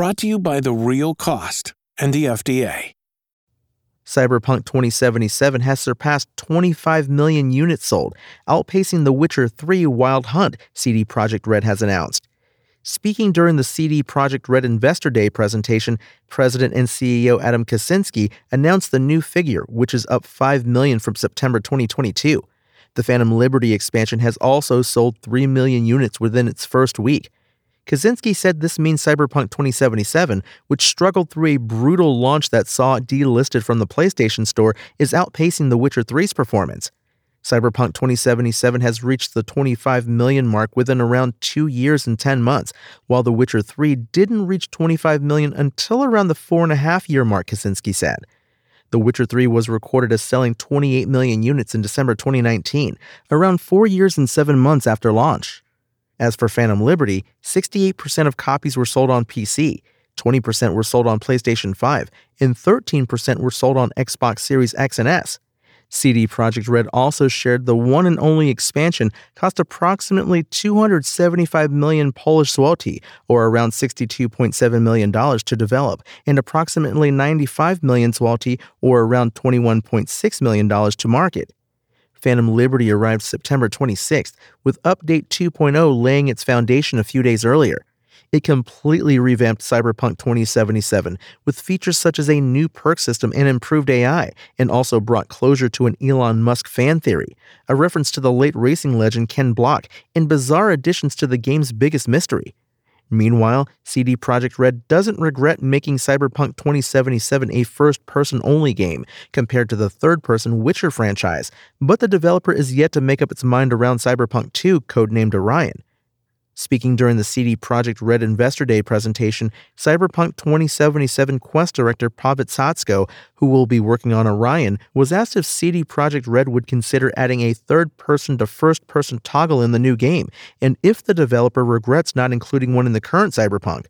Brought to you by The Real Cost and the FDA. Cyberpunk 2077 has surpassed 25 million units sold, outpacing The Witcher 3 Wild Hunt, CD Projekt Red has announced. Speaking during the CD Projekt Red Investor Day presentation, President and CEO Adam Kiciński announced the new figure, which is up 5 million from September 2022. The Phantom Liberty expansion has also sold 3 million units within its first week. Kiciński said this means Cyberpunk 2077, which struggled through a brutal launch that saw it delisted from the PlayStation Store, is outpacing The Witcher 3's performance. Cyberpunk 2077 has reached the 25 million mark within around 2 years and 10 months, while The Witcher 3 didn't reach 25 million until around the 4.5 year mark, Kiciński said. The Witcher 3 was recorded as selling 28 million units in December 2019, around 4 years and 7 months after launch. As for Phantom Liberty, 68% of copies were sold on PC, 20% were sold on PlayStation 5, and 13% were sold on Xbox Series X and S. CD Projekt Red also shared the one and only expansion cost approximately 275 million Polish zloty, or around $62.7 million to develop, and approximately 95 million zloty, or around $21.6 million to market. Phantom Liberty arrived September 26th, with Update 2.0 laying its foundation a few days earlier. It completely revamped Cyberpunk 2077 with features such as a new perk system and improved AI, and also brought closure to an Elon Musk fan theory, a reference to the late racing legend Ken Block, and bizarre additions to the game's biggest mystery. Meanwhile, CD Projekt Red doesn't regret making Cyberpunk 2077 a first person only game compared to the third person Witcher franchise, but the developer is yet to make up its mind around Cyberpunk 2, codenamed Orion. Speaking during the CD Projekt Red Investor Day presentation, Cyberpunk 2077 Quest director Pavel Sasko, who will be working on Orion, was asked if CD Projekt Red would consider adding a third person to first person toggle in the new game, and if the developer regrets not including one in the current Cyberpunk.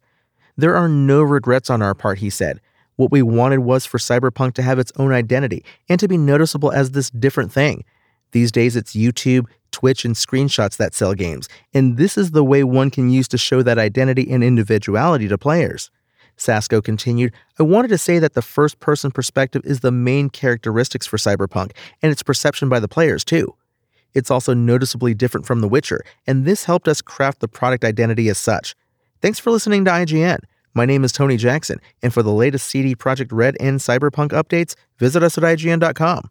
There are no regrets on our part, he said. What we wanted was for Cyberpunk to have its own identity and to be noticeable as this different thing. These days, it's YouTube, Twitch, and screenshots that sell games, and this is the way one can use to show that identity and individuality to players. Tsatsiko continued, I wanted to say that the first person perspective is the main characteristics for Cyberpunk, and its perception by the players, too. It's also noticeably different from The Witcher, and this helped us craft the product identity as such. Thanks for listening to IGN. My name is Tony Jackson, and for the latest CD Projekt Red and Cyberpunk updates, visit us at IGN.com.